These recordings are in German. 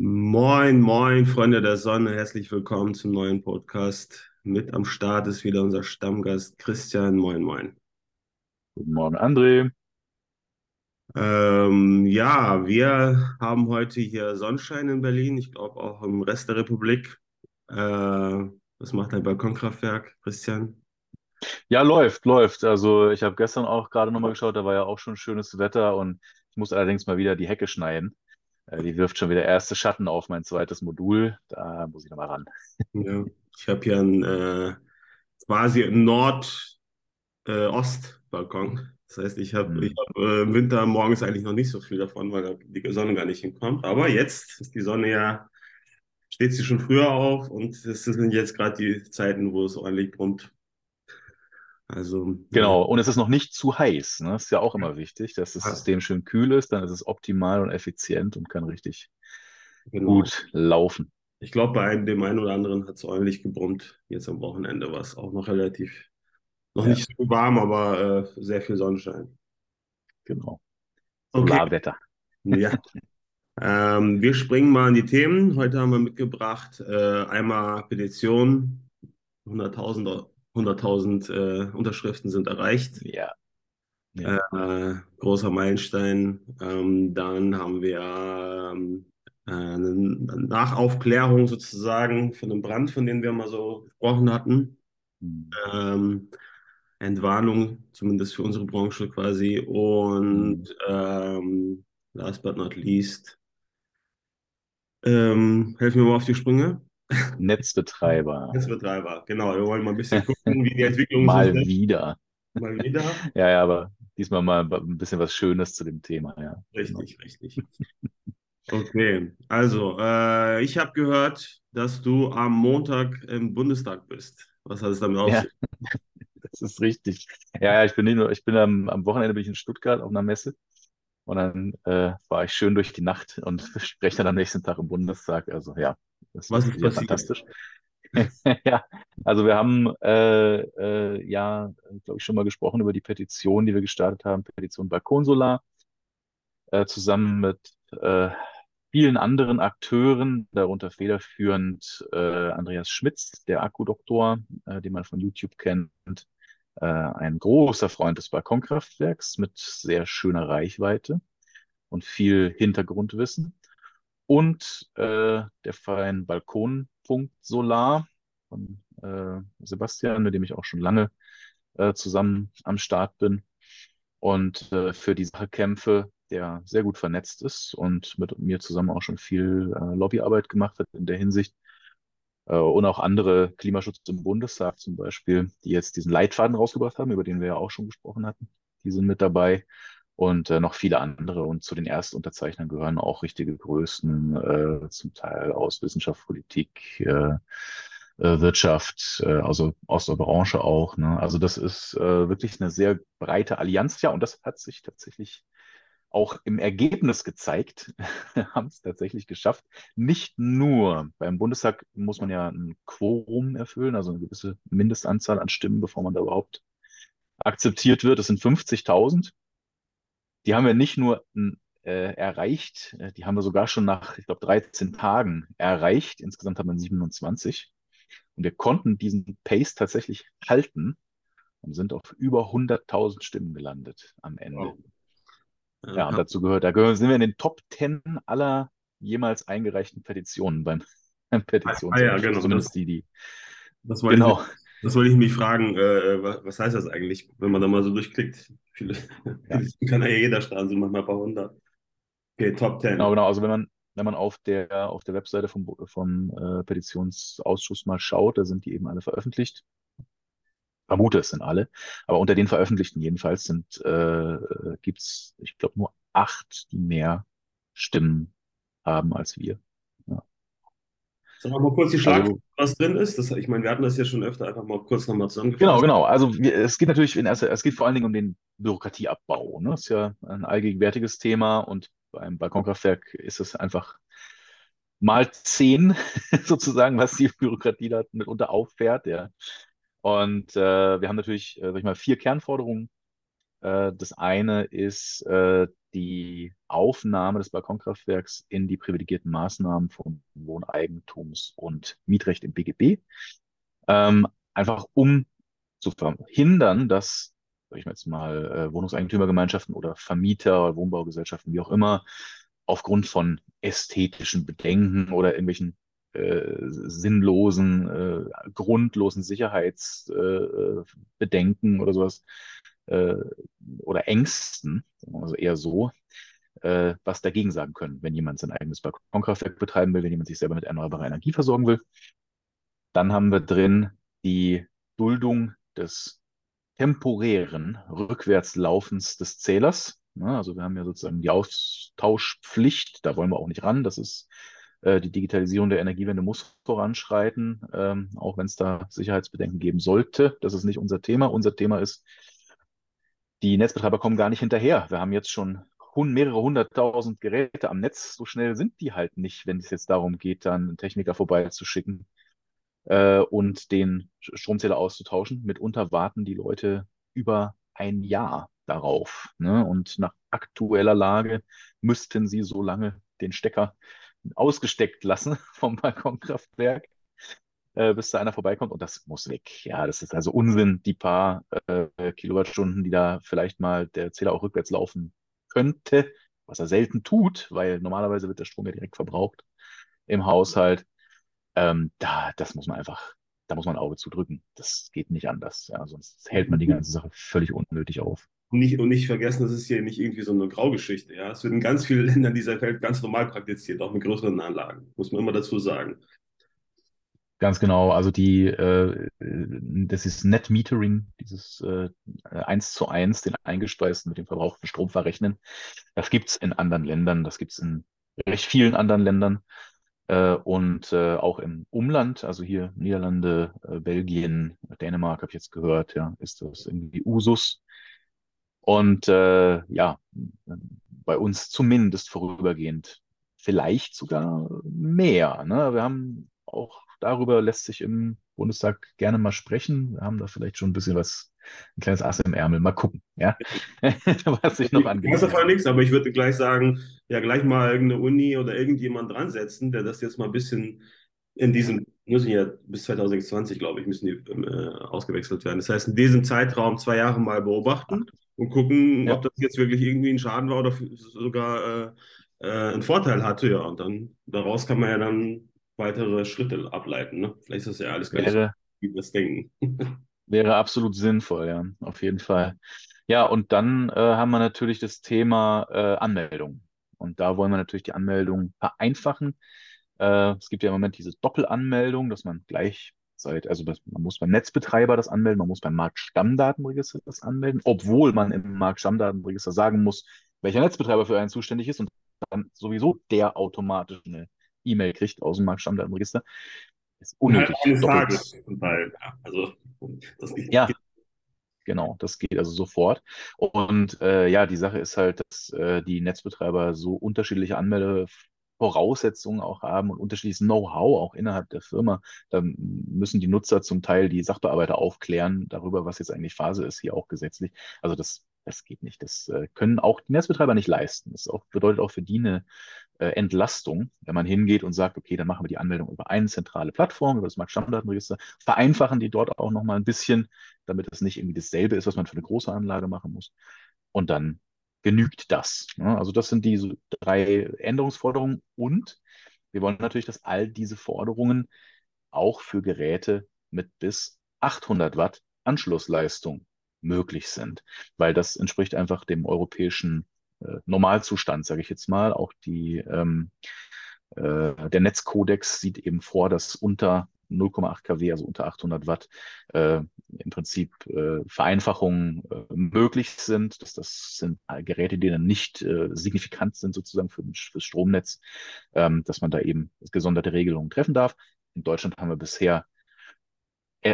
Moin, moin, Freunde der Sonne, herzlich willkommen zum neuen Podcast. Mit am Start ist wieder unser Stammgast Christian. Moin, moin. Guten Morgen, André. Ähm, ja, wir haben heute hier Sonnenschein in Berlin, ich glaube auch im Rest der Republik. Äh, was macht dein Balkonkraftwerk, Christian? Ja, läuft, läuft. Also ich habe gestern auch gerade nochmal geschaut, da war ja auch schon schönes Wetter und ich muss allerdings mal wieder die Hecke schneiden. Äh, die wirft schon wieder erste Schatten auf mein zweites Modul. Da muss ich nochmal ran. Ja, ich habe hier einen äh, quasi einen Nord-Ost-Balkon. Das heißt, ich habe ich Hm. hab, äh, im Winter morgens eigentlich noch nicht so viel davon, weil da die Sonne gar nicht hinkommt. Aber jetzt ist die Sonne ja, steht sie schon früher auf und es sind jetzt gerade die Zeiten, wo es ordentlich brummt. Also, Genau, und es ist noch nicht zu heiß. Ne? Das ist ja auch immer wichtig, dass das System schön kühl ist, dann ist es optimal und effizient und kann richtig genau. gut laufen. Ich glaube, bei einem, dem einen oder anderen hat es ordentlich gebrummt. Jetzt am Wochenende war es auch noch relativ, noch Ja, nicht so warm, aber äh, sehr viel Sonnenschein. genau. Okay, Solarwetter. ja. Ähm, wir springen mal in die Themen. Heute haben wir mitgebracht äh, einmal Petition. 100.000 100.000 äh, Unterschriften sind erreicht. Ja, ja. Äh, großer Meilenstein. Ähm, dann haben wir ähm, äh, eine Nachaufklärung sozusagen von dem Brand, von dem wir mal so gesprochen hatten. Hm. Ähm, Entwarnung, zumindest für unsere Branche quasi. Und ähm, last but not least, ähm, helfen wir mal auf die Sprünge. Netzbetreiber. Netzbetreiber, genau. Wir wollen mal ein bisschen gucken, wie die Entwicklungen so Mal wieder. Mal wieder. Ja, ja, aber diesmal mal ein bisschen was Schönes zu dem Thema, ja. Genau. Richtig, richtig. Okay, also äh, ich habe gehört, dass du am Montag im Bundestag bist. Was hat es damit auf Ja, das ist richtig. Ja, ja, ich bin nicht nur, ich bin am, am Wochenende bin ich in Stuttgart auf einer Messe und dann äh, war ich schön durch die Nacht und spreche dann am nächsten Tag im Bundestag. Also ja, das Was ist passiert? fantastisch. Ja, also wir haben äh, äh, ja, glaube ich, schon mal gesprochen über die Petition, die wir gestartet haben, Petition Balkonsolar, äh, zusammen mit äh, vielen anderen Akteuren, darunter federführend äh, Andreas Schmitz, der Akkudoktor, äh, den man von YouTube kennt, äh, ein großer Freund des Balkonkraftwerks mit sehr schöner Reichweite und viel Hintergrundwissen. Und äh, der Verein Balkonpunkt Solar von äh, Sebastian, mit dem ich auch schon lange äh, zusammen am Start bin und äh, für die Sache kämpfe, der sehr gut vernetzt ist und mit mir zusammen auch schon viel äh, Lobbyarbeit gemacht hat in der Hinsicht. Äh, und auch andere Klimaschutz im Bundestag zum Beispiel, die jetzt diesen Leitfaden rausgebracht haben, über den wir ja auch schon gesprochen hatten. Die sind mit dabei und äh, noch viele andere. Und zu den Erstunterzeichnern gehören auch richtige Größen, äh, zum Teil aus Wissenschaft, Politik, äh, äh, Wirtschaft, äh, also aus der Branche auch. Ne? Also das ist äh, wirklich eine sehr breite Allianz. Ja, und das hat sich tatsächlich auch im Ergebnis gezeigt, haben es tatsächlich geschafft. Nicht nur beim Bundestag muss man ja ein Quorum erfüllen, also eine gewisse Mindestanzahl an Stimmen, bevor man da überhaupt akzeptiert wird. Das sind 50.000. Die haben wir nicht nur äh, erreicht, äh, die haben wir sogar schon nach, ich glaube, 13 Tagen erreicht. Insgesamt haben wir 27. Und wir konnten diesen Pace tatsächlich halten und sind auf über 100.000 Stimmen gelandet am Ende. Wow. Ja, und dazu gehört, da gehören, sind wir in den Top 10 aller jemals eingereichten Petitionen beim, beim ah ja, Petitionsausschuss. genau. Das, Zumindest die, die. das mich, Genau. Das wollte ich mich fragen. Äh, was, was heißt das eigentlich, wenn man da mal so durchklickt? Viele, Ja, kann ja jeder starten, sind manchmal ein paar hundert. Okay, Top genau, 10. genau. Also wenn man, wenn man auf der, auf der Webseite vom, vom äh, Petitionsausschuss mal schaut, da sind die eben alle veröffentlicht. Vermute, es sind alle. Aber unter den Veröffentlichten jedenfalls sind, äh, gibt es, ich glaube, nur acht, die mehr Stimmen haben als wir. Ja. Sag mal kurz die Schlagzeile, Also was drin ist. Das, ich meine, wir hatten das ja schon öfter einfach mal kurz nochmal Genau, zusammengefasst. genau. Also wir, es geht natürlich in erster, es geht vor allen Dingen um den Bürokratieabbau. Ne? Das ist ja ein allgegenwärtiges Thema und beim Balkonkraftwerk ist es einfach mal zehn sozusagen, was die Bürokratie da mitunter auffährt. Ja. Und äh, wir haben natürlich, äh, sag ich mal, vier Kernforderungen. Äh, das eine ist, äh, die Aufnahme des Balkonkraftwerks in die privilegierten Maßnahmen von Wohneigentums- und Mietrecht im BGB. Ähm, einfach um zu verhindern, dass, sag ich mal jetzt mal, äh, Wohnungseigentümergemeinschaften oder Vermieter, Wohnbaugesellschaften, wie auch immer, aufgrund von ästhetischen Bedenken oder irgendwelchen äh, sinnlosen, äh, grundlosen Sicherheitsbedenken äh, oder sowas äh, oder Ängsten, also eher so, äh, was dagegen sagen können, wenn jemand sein eigenes Balkonkraftwerk betreiben will, wenn jemand sich selber mit erneuerbarer Energie versorgen will. Dann haben wir drin die Duldung des temporären Rückwärtslaufens des Zählers. Also wir haben ja sozusagen die Austauschpflicht, da wollen wir auch nicht ran. Das ist äh, die Digitalisierung der Energiewende muss voranschreiten, ähm, auch wenn es da Sicherheitsbedenken geben sollte. Das ist nicht unser Thema. Unser Thema ist, die Netzbetreiber kommen gar nicht hinterher. Wir haben jetzt schon mehrere hunderttausend Geräte am Netz. So schnell sind die halt nicht, wenn es jetzt darum geht, dann einen Techniker vorbeizuschicken äh, und den Stromzähler auszutauschen. Mitunter warten die Leute über ein Jahr darauf. Ne? Und nach aktueller Lage müssten sie so lange den Stecker ausgesteckt lassen vom Balkonkraftwerk, äh, bis da einer vorbeikommt und das muss weg. Ja, das ist also Unsinn, die paar äh, Kilowattstunden, die da vielleicht mal der Zähler auch rückwärts laufen könnte, was er selten tut, weil normalerweise wird der Strom ja direkt verbraucht im Haushalt. Ähm, da, das muss man einfach, da muss man ein Auge zudrücken. Das geht nicht anders. Ja, sonst hält man die ganze Sache völlig unnötig auf. Nicht, und nicht vergessen, das ist hier nicht irgendwie so eine Graugeschichte. Ja? Es wird in ganz vielen Ländern dieser Welt ganz normal praktiziert, auch mit größeren Anlagen, muss man immer dazu sagen. Ganz genau, also die, äh, das ist Net Metering, dieses äh, 1 zu 1, den eingespeisten mit dem verbrauchten Strom verrechnen. Das gibt es in anderen Ländern, das gibt es in recht vielen anderen Ländern äh, und äh, auch im Umland, also hier Niederlande, äh, Belgien, Dänemark habe ich jetzt gehört, ja, ist das irgendwie Usus. Und äh, ja, bei uns zumindest vorübergehend vielleicht sogar mehr. Ne? Wir haben auch darüber lässt sich im Bundestag gerne mal sprechen. Wir haben da vielleicht schon ein bisschen was, ein kleines Ass im Ärmel. Mal gucken, ja, was sich noch angeht. Ich weiß nichts, aber ich würde gleich sagen, ja, gleich mal irgendeine Uni oder irgendjemand dran setzen, der das jetzt mal ein bisschen in diesem, müssen ja bis 2020, glaube ich, müssen die äh, ausgewechselt werden. Das heißt, in diesem Zeitraum zwei Jahre mal beobachten und gucken, ja. ob das jetzt wirklich irgendwie ein Schaden war oder sogar äh, äh, einen Vorteil hatte. Ja, und dann daraus kann man ja dann weitere Schritte ableiten. Ne? Vielleicht ist das ja alles gar wäre, nicht so, wie wir das denken. wäre absolut sinnvoll, ja, auf jeden Fall. Ja, und dann äh, haben wir natürlich das Thema äh, Anmeldung. Und da wollen wir natürlich die Anmeldung vereinfachen. Äh, es gibt ja im Moment diese Doppelanmeldung, dass man gleich seit, also das, man muss beim Netzbetreiber das anmelden, man muss beim Marktstammdatenregister das anmelden, obwohl man im Marktstammdatenregister sagen muss, welcher Netzbetreiber für einen zuständig ist und dann sowieso der automatisch eine E-Mail kriegt aus dem Marktstammdatenregister. Ist unnötig. Eines Tages. Weil, also, das geht, ja, genau, das geht also sofort. Und äh, ja, die Sache ist halt, dass äh, die Netzbetreiber so unterschiedliche Anmelde Voraussetzungen auch haben und unterschiedliches Know-how auch innerhalb der Firma. Da müssen die Nutzer zum Teil die Sachbearbeiter aufklären darüber, was jetzt eigentlich Phase ist, hier auch gesetzlich. Also das, das geht nicht. Das äh, können auch die Netzbetreiber nicht leisten. Das auch, bedeutet auch für die eine äh, Entlastung, wenn man hingeht und sagt, okay, dann machen wir die Anmeldung über eine zentrale Plattform, über das Marktstammdatenregister, vereinfachen die dort auch nochmal ein bisschen, damit es nicht irgendwie dasselbe ist, was man für eine große Anlage machen muss. Und dann genügt das. Also das sind die drei Änderungsforderungen und wir wollen natürlich, dass all diese Forderungen auch für Geräte mit bis 800 Watt Anschlussleistung möglich sind, weil das entspricht einfach dem europäischen äh, Normalzustand, sage ich jetzt mal. Auch die, ähm, äh, der Netzkodex sieht eben vor, dass unter 0,8 kW, also unter 800 Watt, äh, im Prinzip äh, Vereinfachungen äh, möglich sind. Das, das sind Geräte, die dann nicht äh, signifikant sind sozusagen für, das Stromnetz, ähm, dass man da eben gesonderte Regelungen treffen darf. In Deutschland haben wir bisher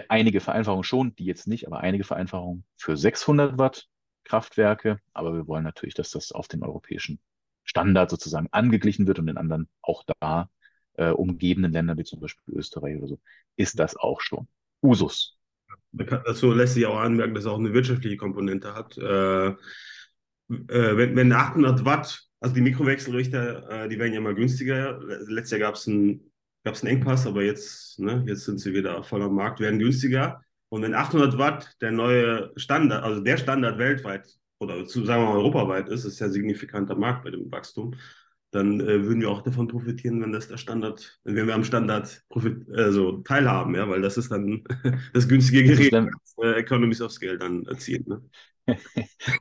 einige Vereinfachungen schon, die jetzt nicht, aber einige Vereinfachungen für 600 Watt Kraftwerke. Aber wir wollen natürlich, dass das auf den europäischen Standard sozusagen angeglichen wird und in anderen auch da äh, umgebenden Ländern, wie zum Beispiel Österreich oder so, ist das auch schon Usus. Dazu lässt sich auch anmerken, dass es auch eine wirtschaftliche Komponente hat. Äh, äh, wenn, wenn 800 Watt, also die Mikrowechselrichter, äh, die werden ja mal günstiger. Letztes Jahr gab es einen, gab's einen Engpass, aber jetzt, ne, jetzt sind sie wieder voll am Markt, werden günstiger. Und wenn 800 Watt der neue Standard, also der Standard weltweit oder zu, sagen wir mal europaweit ist, ist ja signifikanter Markt bei dem Wachstum, dann äh, würden wir auch davon profitieren, wenn das der Standard, wenn wir am Standard profit, also teilhaben, ja, weil das ist dann das günstige Gerät, das, das äh, Economies of Scale dann erzielt. Ne?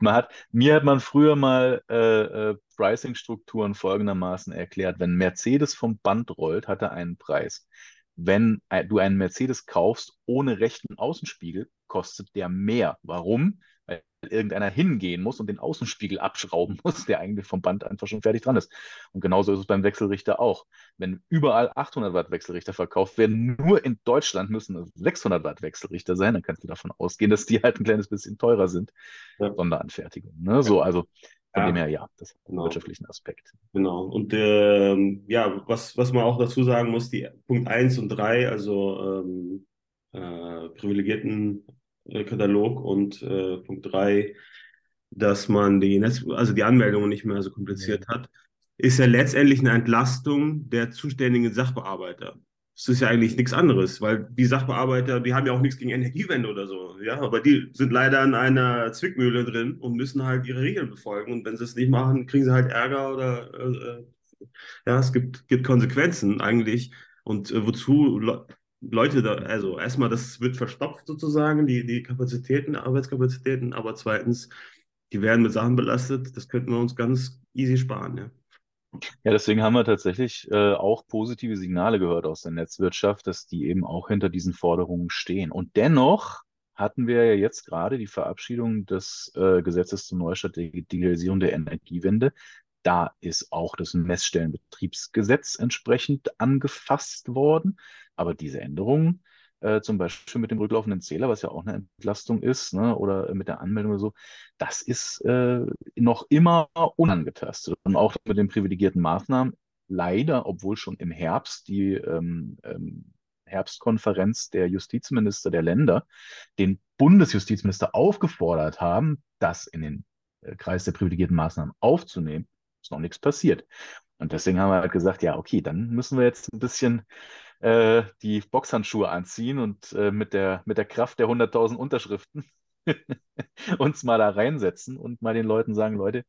man hat, mir hat man früher mal äh, äh, Pricing-Strukturen folgendermaßen erklärt. Wenn Mercedes vom Band rollt, hat er einen Preis. Wenn äh, du einen Mercedes kaufst ohne rechten Außenspiegel, kostet der mehr. Warum? Irgendeiner hingehen muss und den Außenspiegel abschrauben muss, der eigentlich vom Band einfach schon fertig dran ist. Und genauso ist es beim Wechselrichter auch. Wenn überall 800 Watt Wechselrichter verkauft werden, nur in Deutschland müssen es 600 Watt Wechselrichter sein, dann kannst du davon ausgehen, dass die halt ein kleines bisschen teurer sind. Ja. Sonderanfertigung. Ne? So, also von ja. dem her, ja, das hat einen genau. wirtschaftlichen Aspekt. Genau. Und ähm, ja, was, was man auch dazu sagen muss, die Punkt 1 und 3, also ähm, äh, privilegierten Katalog und äh, Punkt 3, dass man die Netz also die Anmeldungen nicht mehr so kompliziert hat, ist ja letztendlich eine Entlastung der zuständigen Sachbearbeiter. Das ist ja eigentlich nichts anderes, weil die Sachbearbeiter, die haben ja auch nichts gegen Energiewende oder so, ja, aber die sind leider in einer Zwickmühle drin und müssen halt ihre Regeln befolgen und wenn sie es nicht machen, kriegen sie halt Ärger oder äh, ja, es gibt, gibt Konsequenzen eigentlich und äh, wozu Leute da, also erstmal, das wird verstopft sozusagen, die, die Kapazitäten, Arbeitskapazitäten, aber zweitens, die werden mit Sachen belastet, das könnten wir uns ganz easy sparen, ja. Ja, deswegen haben wir tatsächlich äh, auch positive Signale gehört aus der Netzwirtschaft, dass die eben auch hinter diesen Forderungen stehen. Und dennoch hatten wir ja jetzt gerade die Verabschiedung des äh, Gesetzes zur Neustart der Digitalisierung der Energiewende. Da ist auch das Messstellenbetriebsgesetz entsprechend angefasst worden. Aber diese Änderungen, äh, zum Beispiel mit dem rücklaufenden Zähler, was ja auch eine Entlastung ist, ne, oder mit der Anmeldung oder so, das ist äh, noch immer unangetastet. Und auch mit den privilegierten Maßnahmen, leider, obwohl schon im Herbst die ähm, ähm, Herbstkonferenz der Justizminister der Länder den Bundesjustizminister aufgefordert haben, das in den äh, Kreis der privilegierten Maßnahmen aufzunehmen, ist noch nichts passiert. Und deswegen haben wir halt gesagt, ja, okay, dann müssen wir jetzt ein bisschen äh, die Boxhandschuhe anziehen und äh, mit, der, mit der Kraft der 100.000 Unterschriften uns mal da reinsetzen und mal den Leuten sagen, Leute,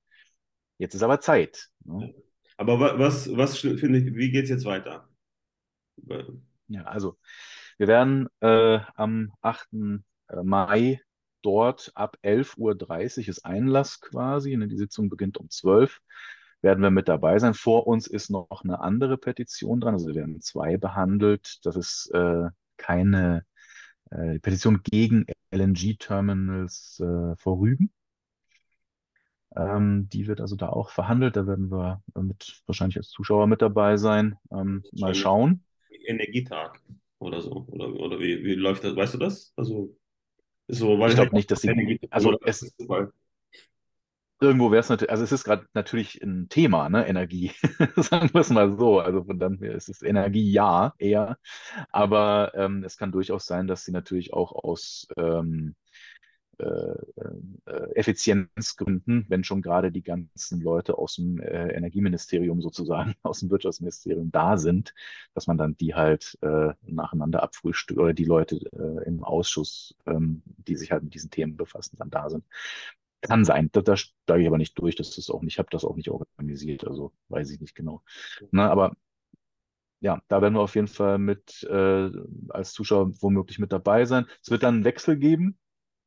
jetzt ist aber Zeit. Ne? Aber was, was finde ich, wie geht es jetzt weiter? Ja, also wir werden äh, am 8. Äh, Mai dort ab 11.30 Uhr ist Einlass quasi. Ne? Die Sitzung beginnt um 12 Uhr werden wir mit dabei sein. Vor uns ist noch eine andere Petition dran, also wir werden zwei behandelt. Das ist äh, keine äh, Petition gegen LNG-Terminals äh, vor Rügen. Ähm, die wird also da auch verhandelt. Da werden wir mit wahrscheinlich als Zuschauer mit dabei sein. Ähm, mal schauen. Energietag oder so. Oder, oder wie, wie läuft das? Weißt du das? Also so, weil ich glaube nicht, dass sie. Also es, irgendwo wäre es natürlich, also es ist gerade natürlich ein Thema, ne, Energie, sagen wir es mal so. Also von dann ist es Energie ja eher, aber ähm, es kann durchaus sein, dass sie natürlich auch aus ähm, äh, äh, Effizienzgründen, wenn schon gerade die ganzen Leute aus dem äh, Energieministerium sozusagen, aus dem Wirtschaftsministerium da sind, dass man dann die halt äh, nacheinander abfrühstückt oder die Leute äh, im Ausschuss, ähm, die sich halt mit diesen Themen befassen, dann da sind. Kann sein. Da, da steige ich aber nicht durch. Das ist auch nicht, ich habe das auch nicht organisiert, also weiß ich nicht genau. Na, aber ja, da werden wir auf jeden Fall mit äh, als Zuschauer womöglich mit dabei sein. Es wird dann einen Wechsel geben.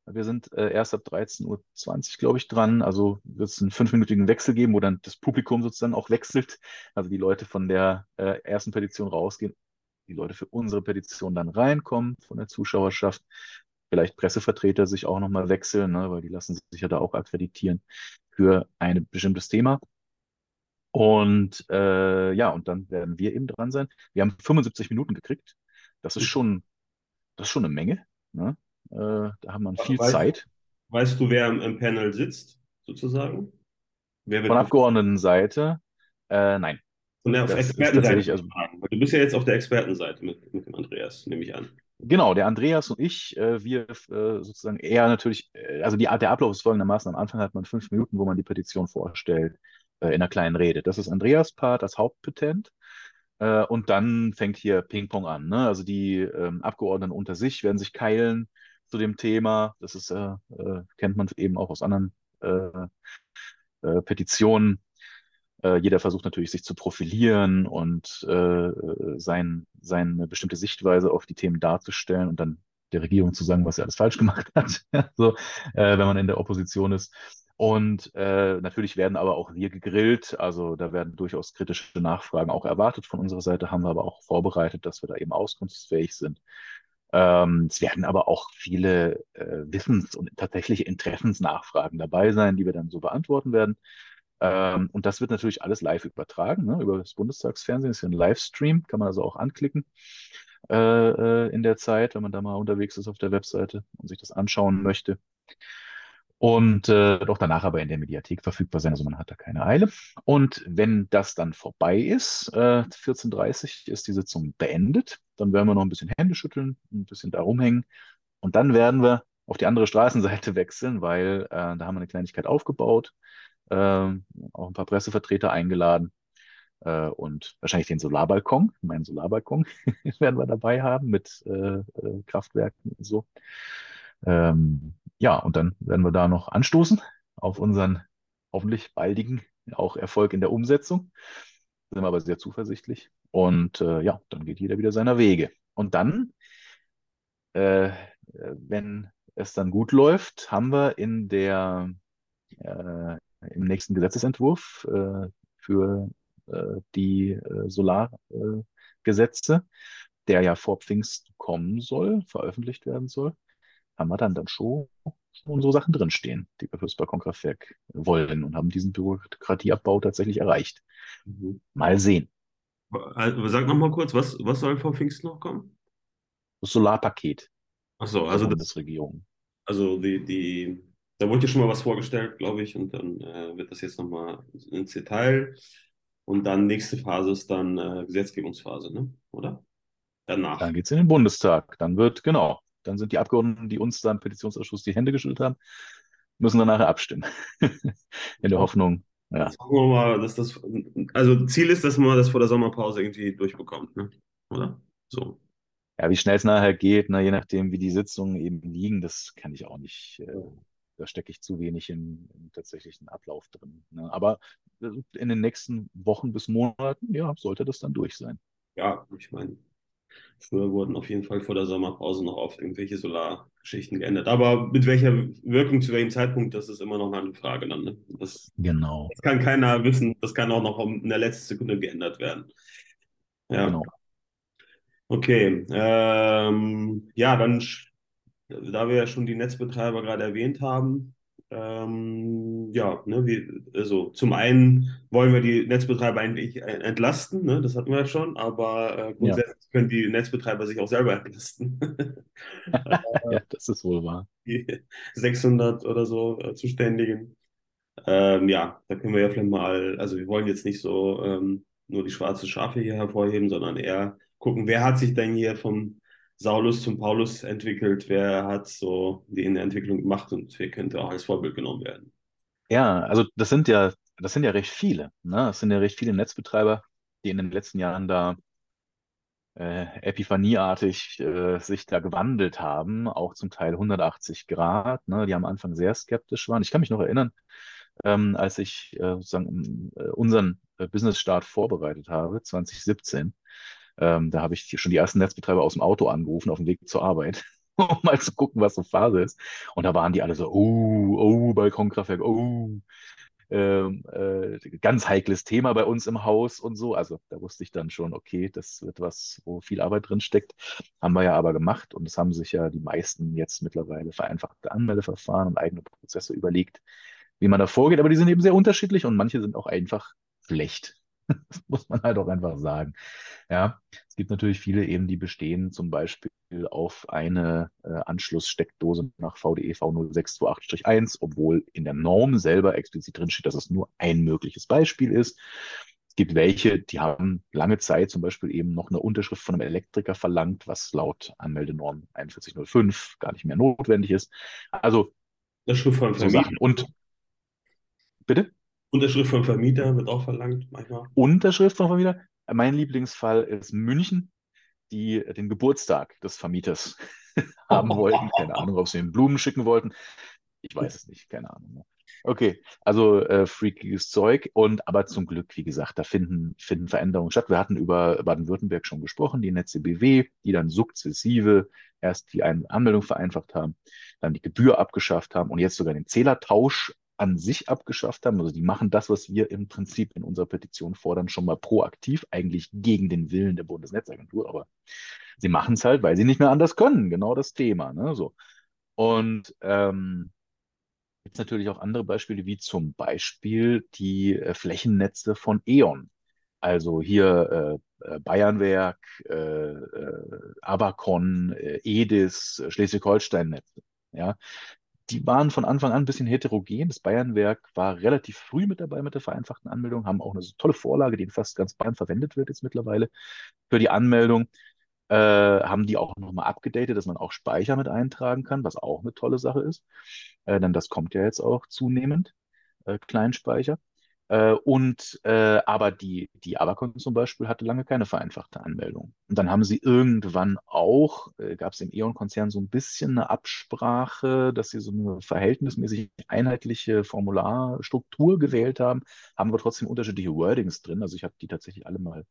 Wir sind äh, erst ab 13.20 Uhr, glaube ich, dran. Also wird es einen fünfminütigen Wechsel geben, wo dann das Publikum sozusagen auch wechselt. Also die Leute von der äh, ersten Petition rausgehen, die Leute für unsere Petition dann reinkommen von der Zuschauerschaft vielleicht Pressevertreter sich auch nochmal wechseln, ne, weil die lassen sich ja da auch akkreditieren für ein bestimmtes Thema. Und äh, ja, und dann werden wir eben dran sein. Wir haben 75 Minuten gekriegt. Das ist schon, das ist schon eine Menge. Ne? Äh, da haben wir viel weißt, Zeit. Weißt du, wer im, im Panel sitzt, sozusagen? Von Abgeordnetenseite? Äh, nein. Von der Expertenseite. Also, du bist ja jetzt auf der Expertenseite mit, mit dem Andreas, nehme ich an. Genau, der Andreas und ich, äh, wir äh, sozusagen eher natürlich, äh, also die der Ablauf ist folgendermaßen, am Anfang hat man fünf Minuten, wo man die Petition vorstellt, äh, in einer kleinen Rede. Das ist Andreas Part als Hauptpetent. Äh, und dann fängt hier Ping-Pong an. Ne? Also die ähm, Abgeordneten unter sich werden sich keilen zu dem Thema. Das ist, äh, kennt man eben auch aus anderen Petitionen. Äh, jeder versucht natürlich, sich zu profilieren und äh, sein, seine bestimmte Sichtweise auf die Themen darzustellen und dann der Regierung zu sagen, was er alles falsch gemacht hat, so, äh, wenn man in der Opposition ist. Und äh, natürlich werden aber auch wir gegrillt. Also da werden durchaus kritische Nachfragen auch erwartet von unserer Seite, haben wir aber auch vorbereitet, dass wir da eben auskunftsfähig sind. Ähm, es werden aber auch viele äh, Wissens- und tatsächliche Interessensnachfragen dabei sein, die wir dann so beantworten werden. Ähm, und das wird natürlich alles live übertragen, ne, über das Bundestagsfernsehen. Das ist ja ein Livestream, kann man also auch anklicken äh, äh, in der Zeit, wenn man da mal unterwegs ist auf der Webseite und sich das anschauen möchte. Und äh, doch danach aber in der Mediathek verfügbar sein, also man hat da keine Eile. Und wenn das dann vorbei ist, äh, 14.30 ist die Sitzung beendet, dann werden wir noch ein bisschen Hände schütteln, ein bisschen da rumhängen. Und dann werden wir auf die andere Straßenseite wechseln, weil äh, da haben wir eine Kleinigkeit aufgebaut ähm, auch ein paar Pressevertreter eingeladen äh, und wahrscheinlich den Solarbalkon, meinen Solarbalkon werden wir dabei haben mit äh, äh, Kraftwerken und so. Ähm, ja, und dann werden wir da noch anstoßen auf unseren hoffentlich baldigen auch Erfolg in der Umsetzung. Sind wir aber sehr zuversichtlich. Und äh, ja, dann geht jeder wieder seiner Wege. Und dann, äh, wenn es dann gut läuft, haben wir in der äh, im nächsten Gesetzesentwurf äh, für äh, die äh, Solargesetze, der ja vor Pfingst kommen soll, veröffentlicht werden soll, haben wir dann, dann schon, schon so Sachen drinstehen, die wir fürs Balkonkraftwerk wollen und haben diesen Bürokratieabbau tatsächlich erreicht. Mhm. Mal sehen. Also, sag noch mal kurz, was, was soll vor Pfingst noch kommen? Das Solarpaket. Ach so, also der Bundesregierung. Also die, die da wurde ja schon mal was vorgestellt, glaube ich, und dann äh, wird das jetzt nochmal ins Detail. Und dann nächste Phase ist dann äh, Gesetzgebungsphase, ne? oder? Danach. Dann geht es in den Bundestag. Dann wird, genau, dann sind die Abgeordneten, die uns dann im Petitionsausschuss die Hände geschüttelt haben, müssen dann nachher abstimmen. in der Hoffnung, ja. Mal, dass das, also Ziel ist, dass man das vor der Sommerpause irgendwie durchbekommt, ne? oder? So. Ja, wie schnell es nachher geht, na, je nachdem, wie die Sitzungen eben liegen, das kann ich auch nicht äh, da stecke ich zu wenig im, im tatsächlichen Ablauf drin. Ne? Aber äh, in den nächsten Wochen bis Monaten, ja, sollte das dann durch sein. Ja, ich meine, früher wurden auf jeden Fall vor der Sommerpause noch oft irgendwelche Solargeschichten geändert. Aber mit welcher Wirkung, zu welchem Zeitpunkt, das ist immer noch eine Frage dann. Ne? Das, genau. Das kann keiner wissen. Das kann auch noch in der letzten Sekunde geändert werden. Ja. Genau. Okay. Ähm, ja, dann da wir ja schon die Netzbetreiber gerade erwähnt haben, ähm, ja, ne, wie, also zum einen wollen wir die Netzbetreiber eigentlich entlasten, ne, das hatten wir ja schon, aber äh, grundsätzlich ja. können die Netzbetreiber sich auch selber entlasten. ja, das ist wohl wahr. Die 600 oder so äh, Zuständigen. Ähm, ja, da können wir ja vielleicht mal, also wir wollen jetzt nicht so ähm, nur die schwarze Schafe hier hervorheben, sondern eher gucken, wer hat sich denn hier vom Saulus zum Paulus entwickelt, wer hat so die in der Entwicklung gemacht und wer könnte auch als Vorbild genommen werden. Ja, also das sind ja, das sind ja recht viele. Ne? Das sind ja recht viele Netzbetreiber, die in den letzten Jahren da äh, epiphanieartig äh, sich da gewandelt haben, auch zum Teil 180 Grad, ne? die am Anfang sehr skeptisch waren. Ich kann mich noch erinnern, ähm, als ich äh, sozusagen äh, unseren äh, Business-Start vorbereitet habe, 2017, ähm, da habe ich schon die ersten Netzbetreiber aus dem Auto angerufen auf dem Weg zur Arbeit, um mal zu gucken, was so Phase ist. Und da waren die alle so, oh, oh, Balkonkraftwerk, oh, ähm, äh, ganz heikles Thema bei uns im Haus und so. Also da wusste ich dann schon, okay, das wird was, wo viel Arbeit drin steckt. Haben wir ja aber gemacht und es haben sich ja die meisten jetzt mittlerweile vereinfachte Anmeldeverfahren und eigene Prozesse überlegt, wie man da vorgeht. Aber die sind eben sehr unterschiedlich und manche sind auch einfach schlecht. Das muss man halt auch einfach sagen. Ja, es gibt natürlich viele eben, die bestehen zum Beispiel auf eine äh, Anschlusssteckdose nach VDE V0628-1, obwohl in der Norm selber explizit drinsteht, dass es nur ein mögliches Beispiel ist. Es gibt welche, die haben lange Zeit zum Beispiel eben noch eine Unterschrift von einem Elektriker verlangt, was laut Anmeldenorm 4105 gar nicht mehr notwendig ist. Also Unterschrift von so. Sachen. Und bitte? Unterschrift von Vermieter wird auch verlangt manchmal. Unterschrift von Vermieter. Mein Lieblingsfall ist München, die den Geburtstag des Vermieters haben wollten. Keine Ahnung, ob sie ihm Blumen schicken wollten. Ich weiß es nicht, keine Ahnung. Okay, also äh, freakiges Zeug und aber zum Glück, wie gesagt, da finden, finden Veränderungen statt. Wir hatten über Baden-Württemberg schon gesprochen, die Netze BW, die dann sukzessive erst die Anmeldung vereinfacht haben, dann die Gebühr abgeschafft haben und jetzt sogar den Zählertausch an sich abgeschafft haben. Also die machen das, was wir im Prinzip in unserer Petition fordern, schon mal proaktiv, eigentlich gegen den Willen der Bundesnetzagentur, aber sie machen es halt, weil sie nicht mehr anders können. Genau das Thema. Ne? So. Und ähm, gibt es natürlich auch andere Beispiele, wie zum Beispiel die äh, Flächennetze von E.ON. Also hier äh, äh Bayernwerk, äh, äh, Abacon, äh, Edis, Schleswig-Holstein-Netze. Ja, die waren von Anfang an ein bisschen heterogen. Das Bayernwerk war relativ früh mit dabei mit der vereinfachten Anmeldung, haben auch eine tolle Vorlage, die in fast ganz Bayern verwendet wird jetzt mittlerweile für die Anmeldung. Äh, haben die auch nochmal abgedatet, dass man auch Speicher mit eintragen kann, was auch eine tolle Sache ist. Äh, denn das kommt ja jetzt auch zunehmend, äh, Kleinspeicher. Äh, und äh, aber die, die Abacon zum Beispiel hatte lange keine vereinfachte Anmeldung. Und dann haben sie irgendwann auch, äh, gab es im E.ON-Konzern so ein bisschen eine Absprache, dass sie so eine verhältnismäßig einheitliche Formularstruktur gewählt haben, haben aber trotzdem unterschiedliche Wordings drin. Also ich habe die tatsächlich alle mal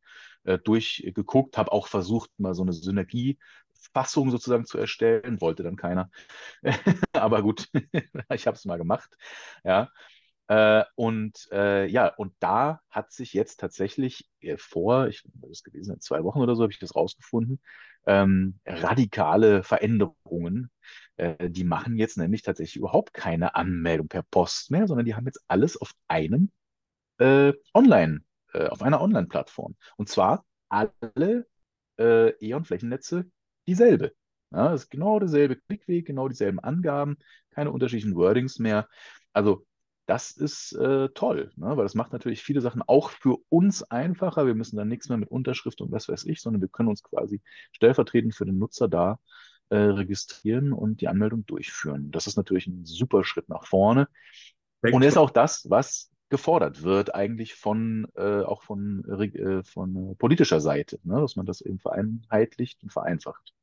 äh, durchgeguckt, habe auch versucht, mal so eine Synergiefassung sozusagen zu erstellen, wollte dann keiner. aber gut, ich habe es mal gemacht. Ja. Äh, und äh, ja, und da hat sich jetzt tatsächlich äh, vor, ich das gewesen in zwei Wochen oder so, habe ich das rausgefunden, ähm, radikale Veränderungen. Äh, die machen jetzt nämlich tatsächlich überhaupt keine Anmeldung per Post mehr, sondern die haben jetzt alles auf einem äh, Online, äh, auf einer Online-Plattform. Und zwar alle E.ON-Flächennetze dieselbe. Ja, das ist genau derselbe Klickweg, genau dieselben Angaben, keine unterschiedlichen Wordings mehr. Also das ist äh, toll, ne? weil das macht natürlich viele Sachen auch für uns einfacher. Wir müssen dann nichts mehr mit Unterschrift und was weiß ich, sondern wir können uns quasi stellvertretend für den Nutzer da äh, registrieren und die Anmeldung durchführen. Das ist natürlich ein super Schritt nach vorne. Und ist auch das, was gefordert wird, eigentlich von äh, auch von, äh, von politischer Seite, ne? dass man das eben vereinheitlicht und vereinfacht.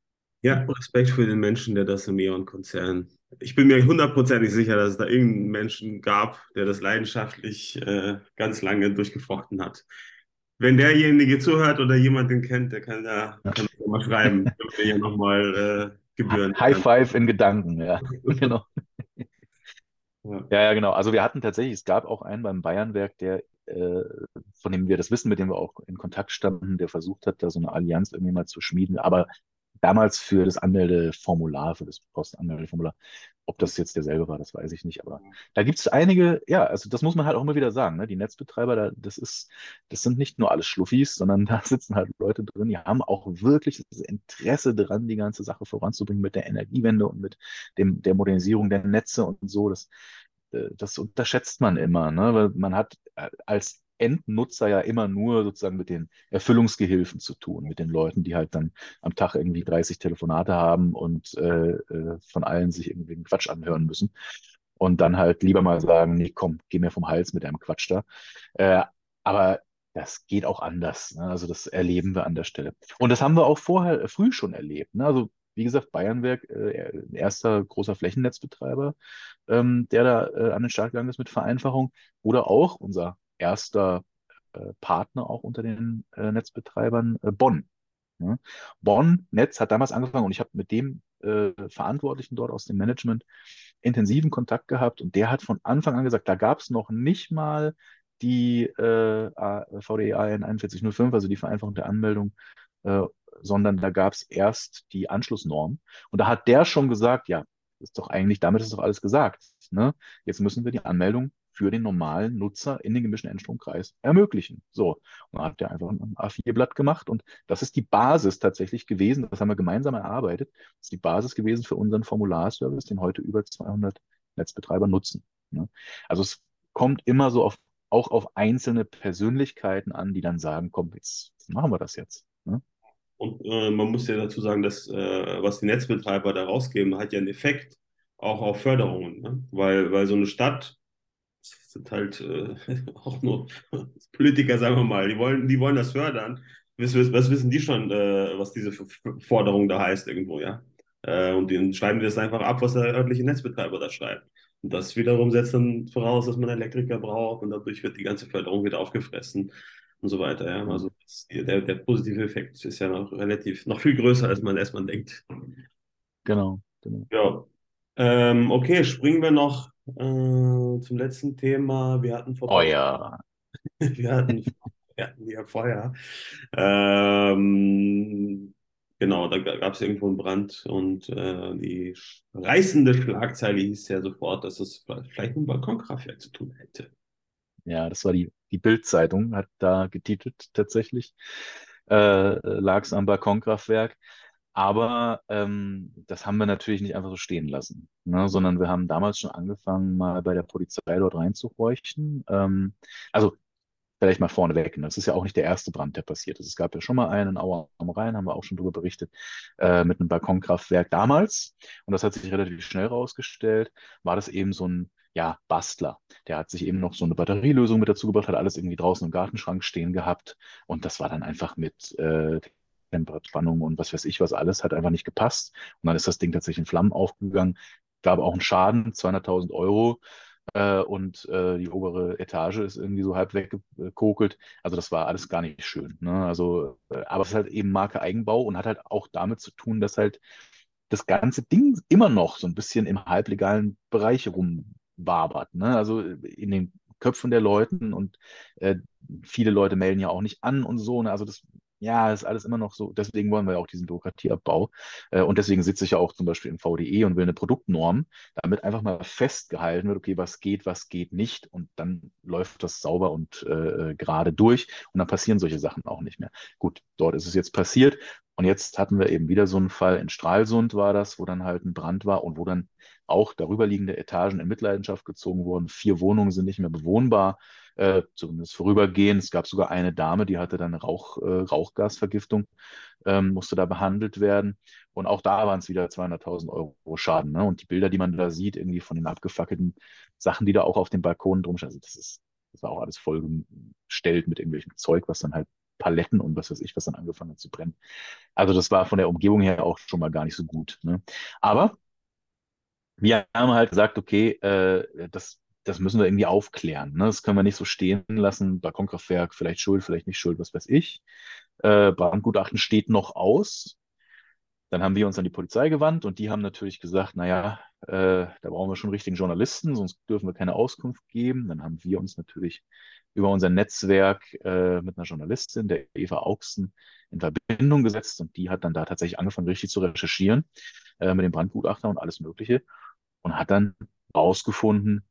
Ja, Respekt für den Menschen, der das im E.ON-Konzern. Ich bin mir hundertprozentig sicher, dass es da irgendeinen Menschen gab, der das leidenschaftlich äh, ganz lange durchgefochten hat. Wenn derjenige zuhört oder jemand den kennt, der kann da ja. kann mal schreiben, damit ja nochmal äh, Gebühren. High Five in Gedanken, ja. genau. Ja. ja, ja, genau. Also wir hatten tatsächlich, es gab auch einen beim Bayernwerk, der äh, von dem wir das wissen, mit dem wir auch in Kontakt standen, der versucht hat, da so eine Allianz irgendwie mal zu schmieden. Aber damals für das Anmeldeformular, für das Postanmeldeformular. Ob das jetzt derselbe war, das weiß ich nicht. Aber da gibt es einige, ja, also das muss man halt auch immer wieder sagen. Ne? Die Netzbetreiber, da, das ist, das sind nicht nur alles Schluffis, sondern da sitzen halt Leute drin, die haben auch wirklich das Interesse daran, die ganze Sache voranzubringen mit der Energiewende und mit dem, der Modernisierung der Netze und so. Das, äh, das unterschätzt man immer, ne? weil man hat äh, als Endnutzer ja immer nur sozusagen mit den Erfüllungsgehilfen zu tun, mit den Leuten, die halt dann am Tag irgendwie 30 Telefonate haben und äh, äh, von allen sich irgendwie einen Quatsch anhören müssen. Und dann halt lieber mal sagen, nee, komm, geh mir vom Hals mit deinem Quatsch da. Äh, aber das geht auch anders. Ne? Also das erleben wir an der Stelle. Und das haben wir auch vorher äh, früh schon erlebt. Ne? Also wie gesagt, Bayernwerk, äh, erster großer Flächennetzbetreiber, ähm, der da äh, an den Start gegangen ist mit Vereinfachung. Oder auch unser erster äh, Partner auch unter den äh, Netzbetreibern, äh, Bonn. Ja. Bonn Netz hat damals angefangen und ich habe mit dem Verantwortlichen dort aus dem Management intensiven Kontakt gehabt und der hat von Anfang an gesagt, da gab es noch nicht mal die äh, VDEAN 4105, also die Vereinfachung der Anmeldung, sondern da gab es erst die Anschlussnorm. Und da hat der schon gesagt, ja, ist doch eigentlich, damit ist doch alles gesagt. Ne? Jetzt müssen wir die Anmeldung für den normalen Nutzer in den gemischten Endstromkreis ermöglichen. So, und dann hat er einfach ein A4-Blatt gemacht und das ist die Basis tatsächlich gewesen. Das haben wir gemeinsam erarbeitet. Das ist die Basis gewesen für unseren Formularservice, den heute über 200 Netzbetreiber nutzen. Ne? Also es kommt immer so auf auch auf einzelne Persönlichkeiten an, die dann sagen, komm, jetzt machen wir das jetzt. Ne? Und äh, man muss ja dazu sagen, dass äh, was die Netzbetreiber da rausgeben, hat ja einen Effekt auch auf Förderungen. Ne? Weil, weil so eine Stadt sind halt äh, auch nur Politiker, sagen wir mal, die wollen, die wollen das fördern. Was, was wissen die schon, äh, was diese Forderung da heißt irgendwo, ja? Äh, und dann schreiben die das einfach ab, was der örtliche Netzbetreiber da schreibt. Und das wiederum setzt dann voraus, dass man Elektriker braucht und dadurch wird die ganze Förderung wieder aufgefressen und so weiter. Ja? Also das, der, der positive Effekt ist ja noch relativ, noch viel größer, als man erstmal denkt. Genau, genau. Ja. Ähm, okay, springen wir noch äh, zum letzten Thema. Wir hatten vor. Ja. wir hatten, wir hatten ja Feuer. Ähm, genau, da gab es irgendwo einen Brand und äh, die reißende Schlagzeile hieß ja sofort, dass es vielleicht mit einem Balkonkraftwerk zu tun hätte. Ja, das war die, die Bild-Zeitung, hat da getitelt tatsächlich. Äh, Lag es am Balkonkraftwerk. Aber ähm, das haben wir natürlich nicht einfach so stehen lassen, ne? sondern wir haben damals schon angefangen, mal bei der Polizei dort reinzuhorchen. Ähm, also vielleicht mal vorneweg, ne? das ist ja auch nicht der erste Brand, der passiert ist. Es gab ja schon mal einen in Auer am Rhein, haben wir auch schon darüber berichtet, äh, mit einem Balkonkraftwerk damals. Und das hat sich relativ schnell rausgestellt, war das eben so ein ja, Bastler. Der hat sich eben noch so eine Batterielösung mit dazu gebracht, hat alles irgendwie draußen im Gartenschrank stehen gehabt. Und das war dann einfach mit äh, Temperaturspannung und was weiß ich was alles, hat einfach nicht gepasst. Und dann ist das Ding tatsächlich in Flammen aufgegangen. Gab auch einen Schaden, 200.000 Euro. Äh, und äh, die obere Etage ist irgendwie so halb weggekokelt. Also das war alles gar nicht schön. Ne? Also, äh, aber es ist halt eben Marke Eigenbau und hat halt auch damit zu tun, dass halt das ganze Ding immer noch so ein bisschen im halblegalen Bereich rumwabert. Ne? Also in den Köpfen der Leuten und äh, viele Leute melden ja auch nicht an und so. Ne? Also das ja, ist alles immer noch so. Deswegen wollen wir ja auch diesen Bürokratieabbau. Äh, und deswegen sitze ich ja auch zum Beispiel im VDE und will eine Produktnorm, damit einfach mal festgehalten wird, okay, was geht, was geht nicht. Und dann läuft das sauber und äh, gerade durch. Und dann passieren solche Sachen auch nicht mehr. Gut, dort ist es jetzt passiert. Und jetzt hatten wir eben wieder so einen Fall in Stralsund war das, wo dann halt ein Brand war und wo dann auch darüberliegende Etagen in Mitleidenschaft gezogen wurden. Vier Wohnungen sind nicht mehr bewohnbar äh, zumindest vorübergehend. Es gab sogar eine Dame, die hatte dann Rauch, äh, Rauchgasvergiftung, ähm, musste da behandelt werden. Und auch da waren es wieder 200.000 Euro Schaden. Ne? Und die Bilder, die man da sieht, irgendwie von den abgefackelten Sachen, die da auch auf dem Balkon drum stehen, also das ist, das war auch alles vollgestellt mit irgendwelchem Zeug, was dann halt Paletten und was weiß ich, was dann angefangen hat zu brennen. Also das war von der Umgebung her auch schon mal gar nicht so gut. Ne? Aber wir haben halt gesagt, okay, äh, das das müssen wir irgendwie aufklären. Ne? Das können wir nicht so stehen lassen. Balkonkraftwerk, vielleicht schuld, vielleicht nicht schuld, was weiß ich. Äh, Brandgutachten steht noch aus. Dann haben wir uns an die Polizei gewandt und die haben natürlich gesagt, naja, äh, da brauchen wir schon richtigen Journalisten, sonst dürfen wir keine Auskunft geben. Dann haben wir uns natürlich über unser Netzwerk äh, mit einer Journalistin, der Eva Augsten, in Verbindung gesetzt und die hat dann da tatsächlich angefangen, richtig zu recherchieren äh, mit dem Brandgutachter und alles Mögliche und hat dann rausgefunden,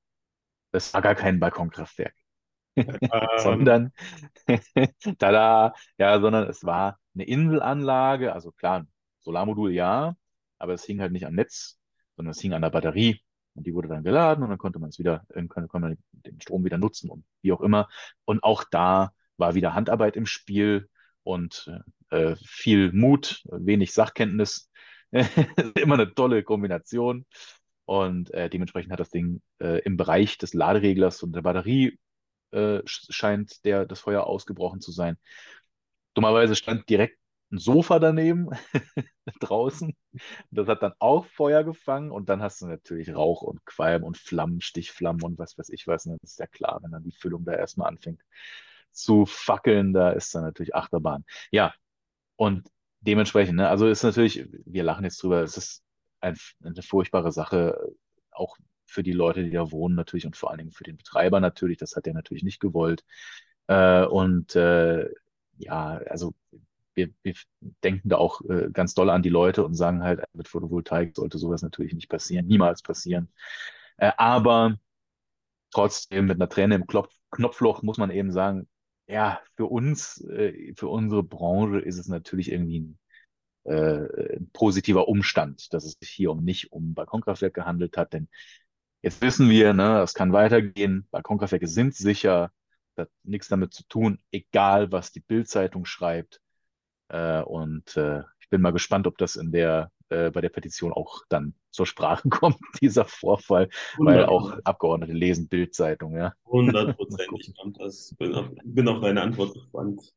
das war gar kein Balkonkraftwerk. Ähm. sondern, tada, ja, sondern es war eine Inselanlage, also klar, Solarmodul ja, aber es hing halt nicht am Netz, sondern es hing an der Batterie. Und die wurde dann geladen und dann konnte man es wieder, konnte man den Strom wieder nutzen und wie auch immer. Und auch da war wieder Handarbeit im Spiel und äh, viel Mut, wenig Sachkenntnis. Immer eine tolle Kombination. Und äh, dementsprechend hat das Ding äh, im Bereich des Ladereglers und der Batterie äh, scheint der, das Feuer ausgebrochen zu sein. Dummerweise stand direkt ein Sofa daneben, draußen. Das hat dann auch Feuer gefangen und dann hast du natürlich Rauch und Qualm und Flammen, Stichflammen und was weiß ich was. Und dann ist ja klar, wenn dann die Füllung da erstmal anfängt zu fackeln, da ist dann natürlich Achterbahn. Ja, und dementsprechend, ne, also ist natürlich, wir lachen jetzt drüber, es ist ein, eine furchtbare Sache, auch für die Leute, die da wohnen natürlich und vor allen Dingen für den Betreiber natürlich. Das hat er natürlich nicht gewollt. Äh, und äh, ja, also wir, wir, denken da auch äh, ganz doll an die Leute und sagen halt, mit Photovoltaik sollte sowas natürlich nicht passieren, niemals passieren. Äh, aber trotzdem mit einer Träne im Klopf, Knopfloch muss man eben sagen, ja, für uns, äh, für unsere Branche ist es natürlich irgendwie ein äh, positiver Umstand, dass es sich hier um nicht um Balkonkraftwerk gehandelt hat. Denn jetzt wissen wir, ne, es kann weitergehen. Balkonkraftwerke sind sicher. hat nichts damit zu tun, egal was die Bild-Zeitung schreibt. Äh, und äh, ich bin mal gespannt, ob das in der, äh, bei der Petition auch dann zur Sprache kommt, dieser Vorfall, weil auch Abgeordnete lesen Bild-Zeitung, ja. Hundertprozentig. Ich bin auf, bin auf deine Antwort gespannt.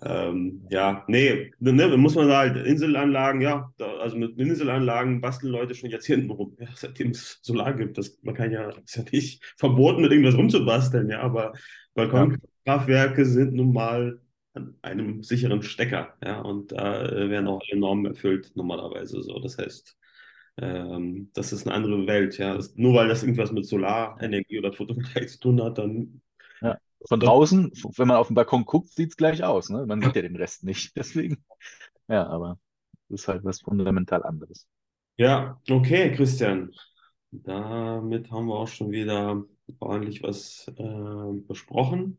Ähm, ja, nee, ne, muss man halt Inselanlagen, ja, da, also mit Inselanlagen basteln Leute schon Jahrzehnten rum, ja, seitdem es Solar gibt. Das, man kann ja, ist ja nicht verboten, mit irgendwas rumzubasteln, ja, aber Balkonkraftwerke sind nun mal an einem sicheren Stecker, ja, und da äh, werden auch alle Normen erfüllt, normalerweise so. Das heißt, ähm, das ist eine andere Welt, ja. Das, nur weil das irgendwas mit Solarenergie oder Photovoltaik zu tun hat, dann ja. Von draußen, wenn man auf den Balkon guckt, sieht es gleich aus. Ne? Man sieht ja den Rest nicht. Deswegen, ja, aber das ist halt was fundamental anderes. Ja, okay, Christian. Damit haben wir auch schon wieder ordentlich was äh, besprochen.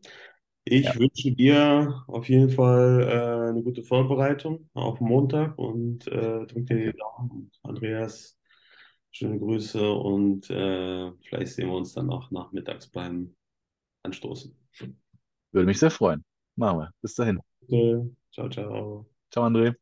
Ich ja. wünsche dir auf jeden Fall äh, eine gute Vorbereitung auf Montag und äh, drücke dir die Daumen. Andreas, schöne Grüße und äh, vielleicht sehen wir uns dann auch nachmittags beim Anstoßen. Würde mich sehr freuen. Machen wir. Bis dahin. Okay. Ciao, ciao. Ciao, André.